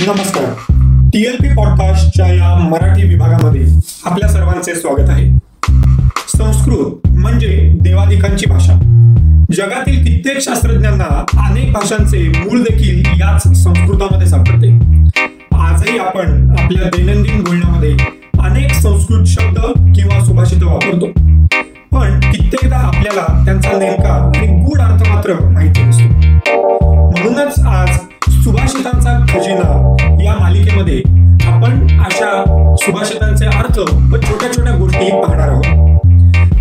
नमस्कार. टीएलपी पॉडकास्टच्या या मराठी विभागामध्ये आपल्या सर्वांचे स्वागत आहे. संस्कृत म्हणजे देवादिकांची भाषा. जगातील कित्येक शास्त्रज्ञांना अनेक भाषांचे मूळ देखील याच संस्कृतामध्ये सापडते. आजही आपण आपल्या दैनंदिन बोलण्यामध्ये अनेक संस्कृत शब्द किंवा सुभाषित वापरतो. पण कित्येकदा आपल्याला त्यांचा नेमका आणि गूढ अर्थ मात्र माहिती सुभाषितांचे अर्थ व छोट्या छोट्या गोष्टी पाहणार आहोत.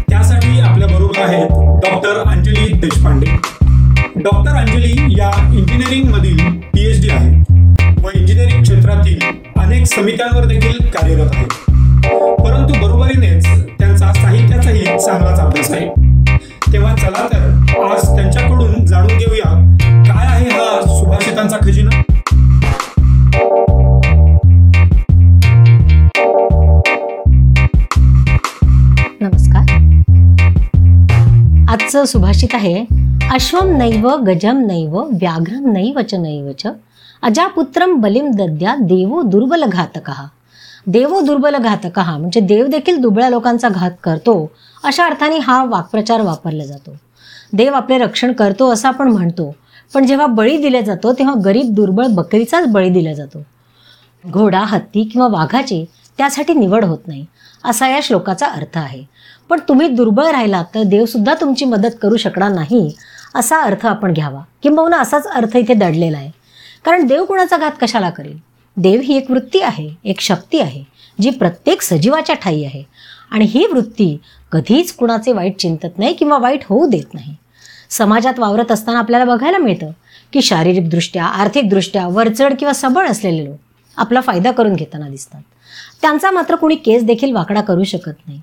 त्यासाठी आपल्या बरोबर आहेत डॉक्टर अंजली देशपांडे. डॉक्टर अंजली या इंजिनिअरिंग मधील पीएच डी आहे व इंजिनिअरिंग क्षेत्रातील अनेक समित्यांवर देखील कार्यरत आहेत. परंतु बरोबरीनेच त्यांचा साहित्याचाही चांगलाच अभ्यास आहे. तेव्हा चला तर आज त्यांच्याकडून जाणून घेऊया काय आहे हा सुभाषितांचा खजिना? आजचं सुभाषित आहे अश्वम नैव गजम नैव व्याघ्रम नैव च नैव च अजापुत्रम बलिम दद्या देवो दुर्बल घातक देवो दुर्बल घातक म्हणजे देव देखील दुबळ्या लोकांचा घात करतो अशा अर्थाने हा वाक्प्रचार वापरला जातो. देव आपले रक्षण करतो असं आपण म्हणतो पण जेव्हा बळी दिला जातो तेव्हा गरीब दुर्बळ बकरीचाच बळी दिला जातो. घोडा हत्ती किंवा वाघाची त्यासाठी निवड होत नाही असा या श्लोकाचा अर्थ आहे. पण तुम्ही दुर्बळ राहिलात तर देवसुद्धा तुमची मदत करू शकणार नाही असा अर्थ आपण घ्यावा. किंबहुना असाच अर्थ इथे दडलेला आहे. कारण देव कुणाचा घात कशाला करेल? देव ही एक वृत्ती आहे एक शक्ती आहे जी प्रत्येक सजीवाच्या ठाई आहे. आणि ही वृत्ती कधीच कुणाचे वाईट चिंतत नाही किंवा वाईट होऊ देत नाही. समाजात वावरत असताना आपल्याला बघायला मिळतं की शारीरिकदृष्ट्या आर्थिकदृष्ट्या वरचढ किंवा सबळ असलेले लोक आपला फायदा करून घेताना दिसतात. त्यांचा मात्र कोणी केस देखील वाकडा करू शकत नाही.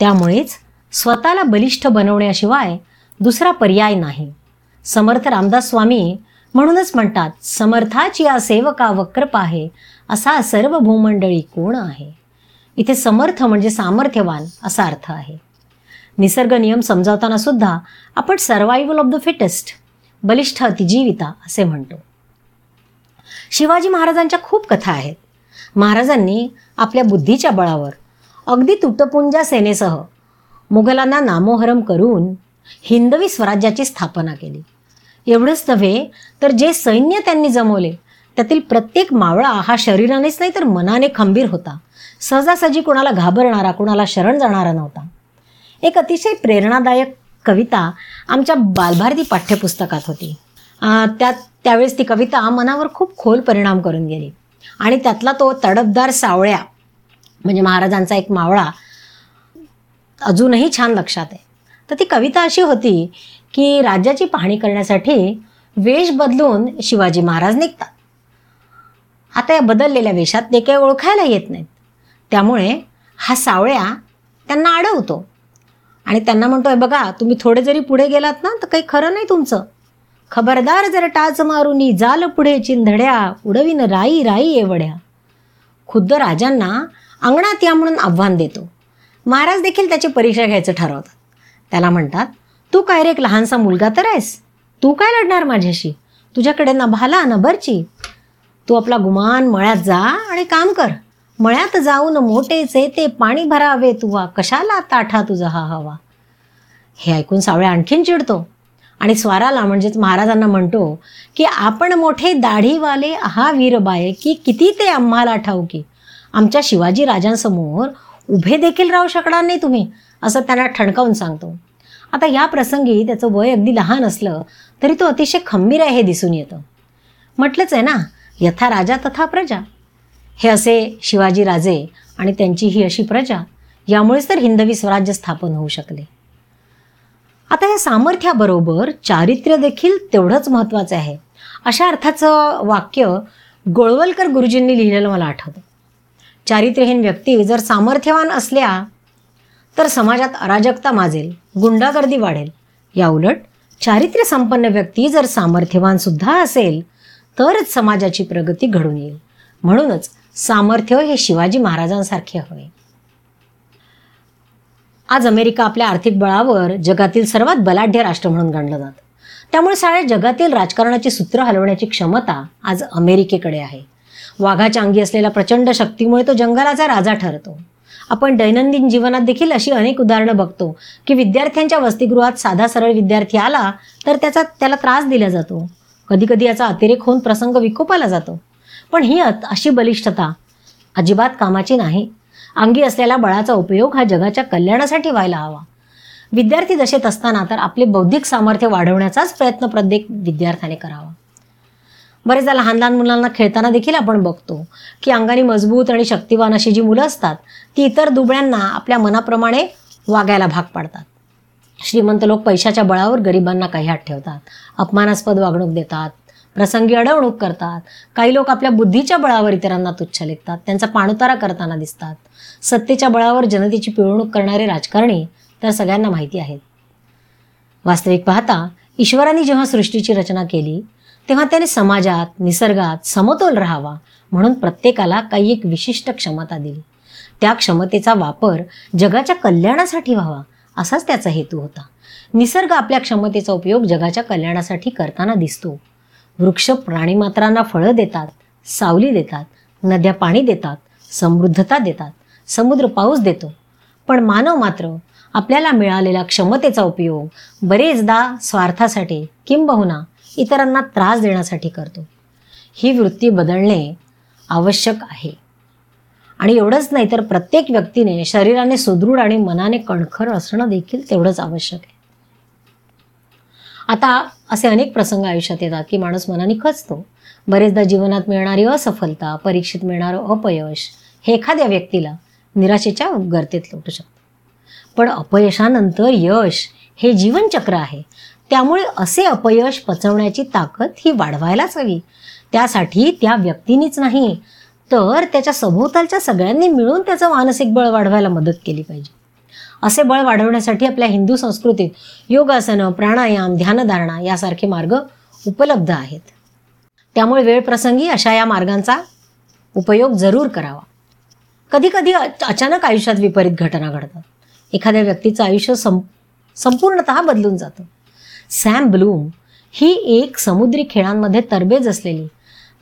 त्यामुळेच स्वतःला बलिष्ठ बनवण्याशिवाय दुसरा पर्याय नाही. समर्थ रामदास स्वामी म्हणूनच म्हणतात समर्थाची या सेवका वक्रप आहे असा सर्व भूमंडळी कोण आहे? इथे समर्थ म्हणजे सामर्थ्यवान असा अर्थ आहे. निसर्ग नियम समजावताना सुद्धा आपण सर्वायवल ऑफ द फिटेस्ट बलिष्ठ अतिजीविता असे म्हणतो. शिवाजी महाराजांच्या खूप कथा आहेत. महाराजांनी आपल्या बुद्धीच्या बळावर अगदी तुटपुंजा सेनेसह मुघलांना नामोहरम करून हिंदवी स्वराज्याची स्थापना केली. एवढंच नव्हे तर जे सैन्य त्यांनी जमवले त्यातील प्रत्येक मावळा हा शरीरानेच नाही तर मनाने खंबीर होता. सहजासहजी कोणाला घाबरणारा कोणाला शरण जाणारा नव्हता. एक अतिशय प्रेरणादायक कविता आमच्या बालभारती पाठ्यपुस्तकात होती. त्यात त्यावेळेस ती कविता मनावर खूप खोल परिणाम करून गेली. आणि त्यातला तो तडफदार सावळ्या म्हणजे महाराजांचा एक मावळा अजूनही छान लक्षात आहे. तर ती कविता अशी होती की राज्याची पाहणी करण्यासाठी वेश बदलून शिवाजी महाराज निघतात. आता या बदललेल्या वेशात ते काही ओळखायला येत नाहीत. त्यामुळे हा सावळ्या त्यांना अडवतो आणि त्यांना म्हणतोय बघा तुम्ही थोडे जरी पुढे गेलात ना तर काही खरं नाही तुमचं. खबरदार जर टाच मारून जाल पुढे चिंधड्या उडवीन राई राई एवढ्या खुद्द राजांना अंगणात या म्हणून आव्हान देतो. महाराज देखील त्याची परीक्षा घ्यायचं ठरवतात. त्याला म्हणतात तू काय रे एक लहानसा मुलगा तर आहेस? तू काय लढणार माझ्याशी? तुझ्याकडे ना भाला ना बरची. तू आपला गुमान मळ्यात जा आणि काम कर. मळ्यात जाऊन मोठेचे ते पाणी भरावे तुवा कशाला ताठा तुझा हा हवा? हे ऐकून सावळ्या आणखीन चिडतो. आणि स्वाराला म्हणजेच महाराजांना म्हणतो की आपण मोठे दाढीवाले हा वीरबाय की किती ते आम्हाला ठाऊ की आमच्या शिवाजी राजांसमोर उभे देखील राहू शकणार नाही तुम्ही असं त्यांना ठणकावून सांगतो. आता या प्रसंगी त्याचं वय अगदी लहान असलं तरी तो अतिशय खंबीर आहे हे दिसून येतं. म्हटलंच आहे ना यथा राजा तथा प्रजा. हे असे शिवाजी राजे आणि त्यांची ही अशी प्रजा यामुळेच तर हिंदवी स्वराज्य स्थापन होऊ शकले. आता या सामर्थ्याबरोबर चारित्र्य देखील तेवढंच महत्त्वाचं आहे. अशा अर्थाचं वाक्य गोळवलकर गुरुजींनी लिहिलेलं मला आठवतं. चारित्र्यहीन व्यक्ती जर सामर्थ्यवान असल्या तर समाजात अराजकता माजेल गुंडागर्दी वाढेल. याउलट चारित्र्य संपन्न व्यक्ती जर सामर्थ्यवान सुद्धा असेल तरच समाजाची प्रगती घडून येईल. म्हणूनच सामर्थ्य हे शिवाजी महाराजांसारखे हवे. आज अमेरिका आपल्या आर्थिक बळावर जगातील सर्वात बलाढ्य राष्ट्र म्हणून गणलं जातं. त्यामुळे साऱ्या जगातील राजकारणाची सूत्र हलवण्याची क्षमता आज अमेरिकेकडे आहे. वाघाच्या अंगी असलेल्या प्रचंड शक्तीमुळे तो जंगलाचा राजा ठरतो. आपण दैनंदिन जीवनात देखील अशी अनेक उदाहरणं बघतो की विद्यार्थ्यांच्या वसतिगृहात साधा सरळ विद्यार्थी आला तर त्याचा त्याला त्रास दिला जातो. कधीकधी याचा अतिरेक होऊन प्रसंग विकोपाला जातो. पण ही अशी बलिष्ठता अजिबात कामाची नाही. अंगी असलेल्या बळाचा उपयोग हा जगाच्या कल्याणासाठी व्हायला हवा. विद्यार्थी दशेत असताना तर आपले बौद्धिक सामर्थ्य वाढवण्याचाच प्रयत्न प्रत्येक विद्यार्थ्याने करावा. बरेचदा लहान लहान मुलांना खेळताना देखील आपण बघतो की अंगाने मजबूत आणि शक्तिवान अशी जी मुलं असतात ती इतर दुबळ्यांना आपल्या मनाप्रमाणे वागायला भाग पाडतात. श्रीमंत लोक पैशाच्या बळावर गरिबांना काही हात ठेवतात अपमानास्पद वागणूक देतात प्रसंगी अडवणूक करतात. काही लोक आपल्या बुद्धीच्या बळावर इतरांना तुच्छ लेखतात त्यांचा पाणुतारा करताना दिसतात. सत्तेच्या बळावर जनतेची पिळवणूक करणारे राजकारणी तर सगळ्यांना माहिती आहेत. वास्तविक पाहता ईश्वराने जेव्हा सृष्टीची रचना केली तेव्हा त्याने समाजात निसर्गात समतोल राहावा म्हणून प्रत्येकाला काही एक विशिष्ट क्षमता दिली. त्या क्षमतेचा वापर जगाच्या कल्याणासाठी व्हावा असाच त्याचा हेतू होता. निसर्ग आपल्या क्षमतेचा उपयोग जगाच्या कल्याणासाठी करताना दिसतो. वृक्ष प्राणीमात्रांना फळं देतात सावली देतात नद्या पाणी देतात समृद्धता देतात समुद्र पाऊस देतो. पण मानव मात्र आपल्याला मिळालेल्या क्षमतेचा उपयोग बरेचदा स्वार्थासाठी किंबहुना इतरांना त्रास देण्यासाठी करतो. ही वृत्ती बदलणे आवश्यक आहे. आणि एवढंच नाही तर प्रत्येक व्यक्तीने शरीराने सुदृढ आणि मनाने कणखर असणं देखील तेवढंच आवश्यक आहे. आता असे अनेक प्रसंग आयुष्यात येतात की माणूस मनाने खचतो. बरेचदा जीवनात मिळणारी असफलता परीक्षेत मिळणारं अपयश हे एखाद्या व्यक्तीला निराशेच्या गर्तेत लोटू शकतं. पण अपयशानंतर यश हे जीवनचक्र आहे. त्यामुळे असे अपयश पचवण्याची ताकद ही वाढवायलाच हवी. त्यासाठी त्या व्यक्तीनीच नाही तर त्याच्या सभोवतालच्या सगळ्यांनी मिळून त्याचं मानसिक बळ वाढवायला मदत केली पाहिजे. असे बळ वाढवण्यासाठी आपल्या हिंदू संस्कृतीत योगासनं प्राणायाम ध्यानधारणा यासारखे मार्ग उपलब्ध आहेत. त्यामुळे वेळ प्रसंगी अशा या मार्गांचा उपयोग जरूर करावा. कधीकधी अचानक आयुष्यात विपरीत घटना घडतात. एखाद्या व्यक्तीचं आयुष्य सं संपूर्णत बदलून जातं. सॅम ब्लूम ही एक समुद्री खेळांमध्ये तरबेज असलेली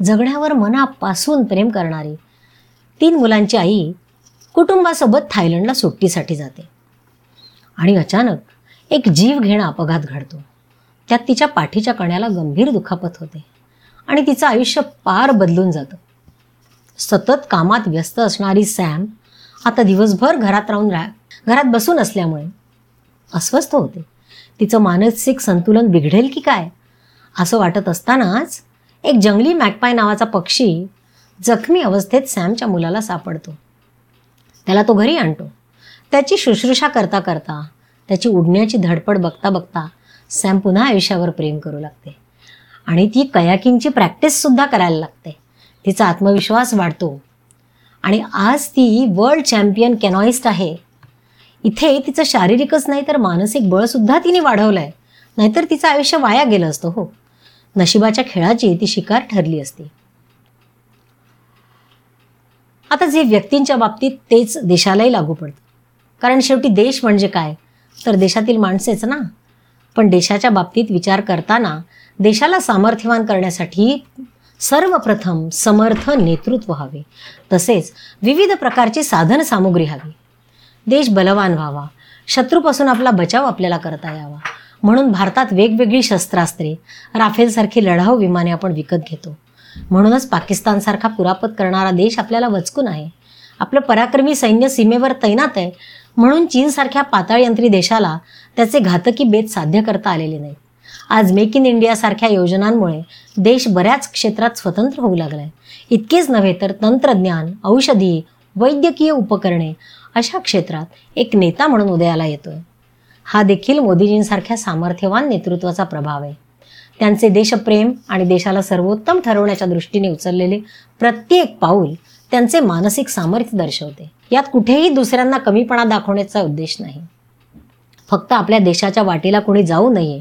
जगण्यावर मनापासून प्रेम करणारी. तीन मुलांची आई कुटुंबासोबत थायलंडला सुट्टीसाठी जाते. आणि अचानक एक जीवघेणा अपघात घडतो. त्यात तिच्या पाठीच्या कण्याला गंभीर दुखापत होते आणि तिचं आयुष्य पार बदलून जातं. सतत कामात व्यस्त असणारी सॅम आता दिवसभर घरात राहून रा घरात बसून असल्यामुळे अस्वस्थ होते. तिचं मानसिक संतुलन बिघडेल की काय? असं वाटत असतानाच एक जंगली मॅकपाय नावाचा पक्षी जखमी अवस्थेत सॅमच्या मुलाला सापडतो. त्याला तो घरी आणतो. त्याची शुश्रूषा करता करता त्याची उडण्याची धडपड बघता बघता सॅम पुन्हा आयुष्यावर प्रेम करू लागते. आणि ती कयाकिंगची प्रॅक्टिससुद्धा करायला लागते. तिचा आत्मविश्वास वाढतो. आणि आज ती वर्ल्ड चॅम्पियन कॅनॉइस्ट आहे. इथे तिचं शारीरिकच नाही तर मानसिक बळसुद्धा तिने वाढवलं आहे नाहीतर तिचं आयुष्य वाया गेलं असतं हो. नशिबाच्या खेळाची ती शिकार ठरली असती. आता जे व्यक्तींच्या बाबतीत तेच देशालाही लागू पडतं. कारण शेवटी देश म्हणजे काय? तर देशातील माणसेच ना. पण देशाच्या बाबतीत विचार करताना देशाला सामर्थ्यवान करण्यासाठी सर्वप्रथम समर्थ नेतृत्व हवे. तसेच विविध प्रकारची साधन सामुग्री हवी. देश बलवान व्हावा. शत्रूपासून आपला बचाव आपल्याला करता यावा. म्हणून भारतात वेगवेगळी शस्त्रास्त्रे राफेलसारखी लढाऊ विमाने आपण विकत घेतो. म्हणूनच पाकिस्तानसारखा पुरापत करणारा देश आपल्याला वचकून आहे. आपलं पराक्रमी सैन्य सीमेवर तैनात आहे. म्हणून चीनसारख्या पाताळयंत्री देशाला त्याचे घातकी बेत साध्य करता आलेले नाहीत आज मेक इन इंडियासारख्या योजनांमुळे देश बऱ्याच क्षेत्रात स्वतंत्र होऊ लागलाय. इतकेच नव्हे तर तंत्रज्ञान औषधी वैद्यकीय उपकरणे अशा क्षेत्रात एक नेता म्हणून उदयाला येतोय. हा देखील मोदीजींसारख्या सामर्थ्यवान नेतृत्वाचा प्रभाव आहे. त्यांचे देशप्रेम आणि देशाला सर्वोत्तम ठरवण्याच्या दृष्टीने उचललेले प्रत्येक पाऊल त्यांचे मानसिक सामर्थ्य दर्शवते. यात कुठेही दुसऱ्यांना कमीपणा दाखवण्याचा उद्देश नाही. फक्त आपल्या देशाच्या वाटेला कोणी जाऊ नये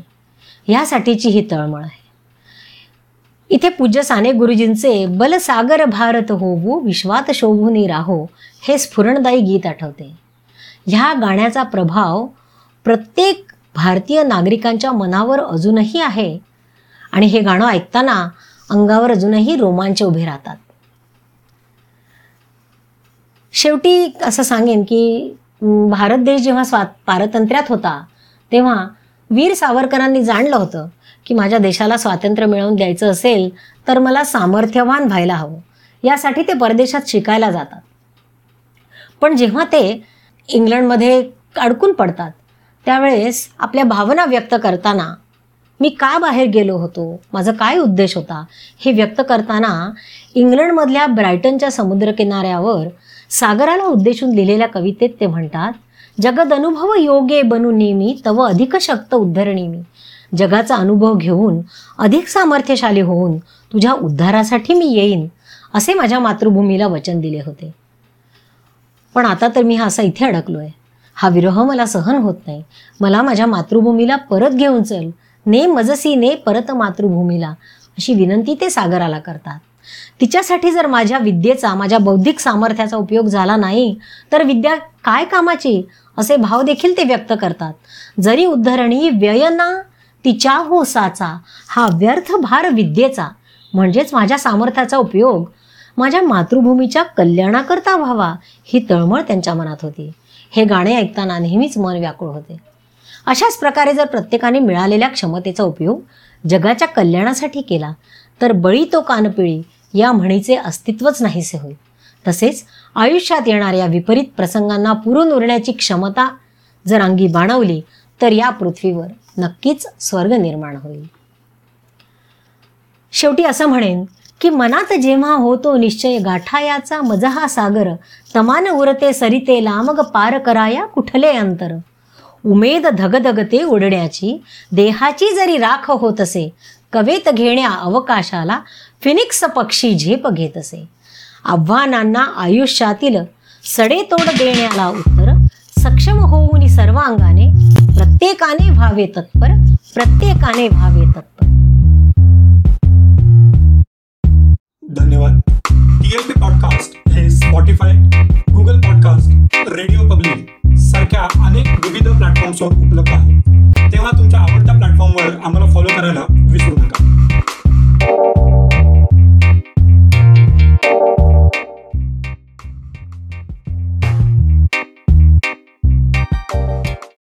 ह्यासाठीची ही तळमळ आहे. इथे पूज्य साने गुरुजींचे बलसागर भारत होवू विश्वात शोभूनी राहो हे स्फुरणदायी गीत आठवते. ह्या गाण्याचा प्रभाव प्रत्येक भारतीय नागरिकांच्या मनावर अजूनही आहे आणि हे गाणं ऐकताना अंगावर अजूनही रोमांच उभे राहतात. शेवटी असं सांगेन की भारत देश जेव्हा स्वा पारतंत्र्यात होता तेव्हा वीर सावरकरांनी जाणलं होतं की माझ्या देशाला स्वातंत्र्य मिळवून द्यायचं असेल तर मला सामर्थ्यवान व्हायला हवं. यासाठी ते परदेशात शिकायला जातात. पण जेव्हा ते इंग्लंडमध्ये अडकून पडतात त्यावेळेस आपल्या भावना व्यक्त करताना मी का बाहेर गेलो होतो? माझा काय उद्देश होता? हे व्यक्त करताना इंग्लंडमधल्या ब्रायटनच्या समुद्रकिनाऱ्यावर सागराला उद्देशून लिहिलेल्या कवितेत ते म्हणतात जगद अनुभव योगे बनू नेहमी तव अधिक शक्त उद्धरणी मी. जगाचा अनुभव घेऊन अधिक सामर्थ्यशाली होऊन तुझ्या उद्धारासाठी मी येईन असे माझ्या मातृभूमीला वचन दिले होते. पण आता तर मी हा असा इथे अडकलो आहे हा विरह मला सहन होत नाही. मला माझ्या मातृभूमीला परत घेऊन चल. ने मजसी ने परत मातृभूमीला अशी विनंती ते सागराला करतात. तिच्यासाठी जर माझ्या विद्येचा माझ्या बौद्धिक सामर्थ्याचा उपयोग झाला नाही तर विद्या काय कामाची? असे भाव देखील ते व्यक्त करतात. जरी उद्धरणी व्ययना तिच्या होसाचा हा व्यर्थ भार विद्येचा. म्हणजेच माझ्या सामर्थ्याचा उपयोग माझ्या मातृभूमीच्या कल्याणाकरता व्हावा ही तळमळ त्यांच्या मनात होती. हे गाणे ऐकताना नेहमीच मन व्याकुळ होते. अशाच प्रकारे जर प्रत्येकाने मिळालेल्या क्षमतेचा उपयोग जगाच्या कल्याणासाठी केला तर बळी तो कानपिळी या म्हणीचे अस्तित्वच नाहीसे होईल. तसेच आयुष्यात येणाऱ्या विपरीत प्रसंगांना पुरून उरण्याची क्षमता जर अंगी बाणवली तर या पृथ्वीवर नक्कीच स्वर्ग निर्माण होईल. शेवटी असं म्हणेन की मनात जेव्हा होतो निश्चय गाठायाचा मजहा सागर तमान उरते सरिते लांबग पार कराया कुठले अंतर? उमेद धगधगते उडण्याची देहाची जरी राख होत असे कवेत घेण्या अवकाशाला फिनिक्स पक्षी झेप घेत असे आव्हानांना आयुष्यातील सडेतोड देण्याला उत्तर सक्षम होऊन सर्वांगाने प्रत्येकाने व्हावे तत्पर प्रत्येकाने व्हावे तत्पर धन्यवाद. टीएलपी पॉडकास्ट हे Spotify Google podcast radio public सारख्या अनेक विविध प्लॅटफॉर्म्सवर उपलब्ध आहे. तेव्हा तुमच्या आवडत्या प्लॅटफॉर्मवर आम्हाला फॉलो करायला विसरू नका.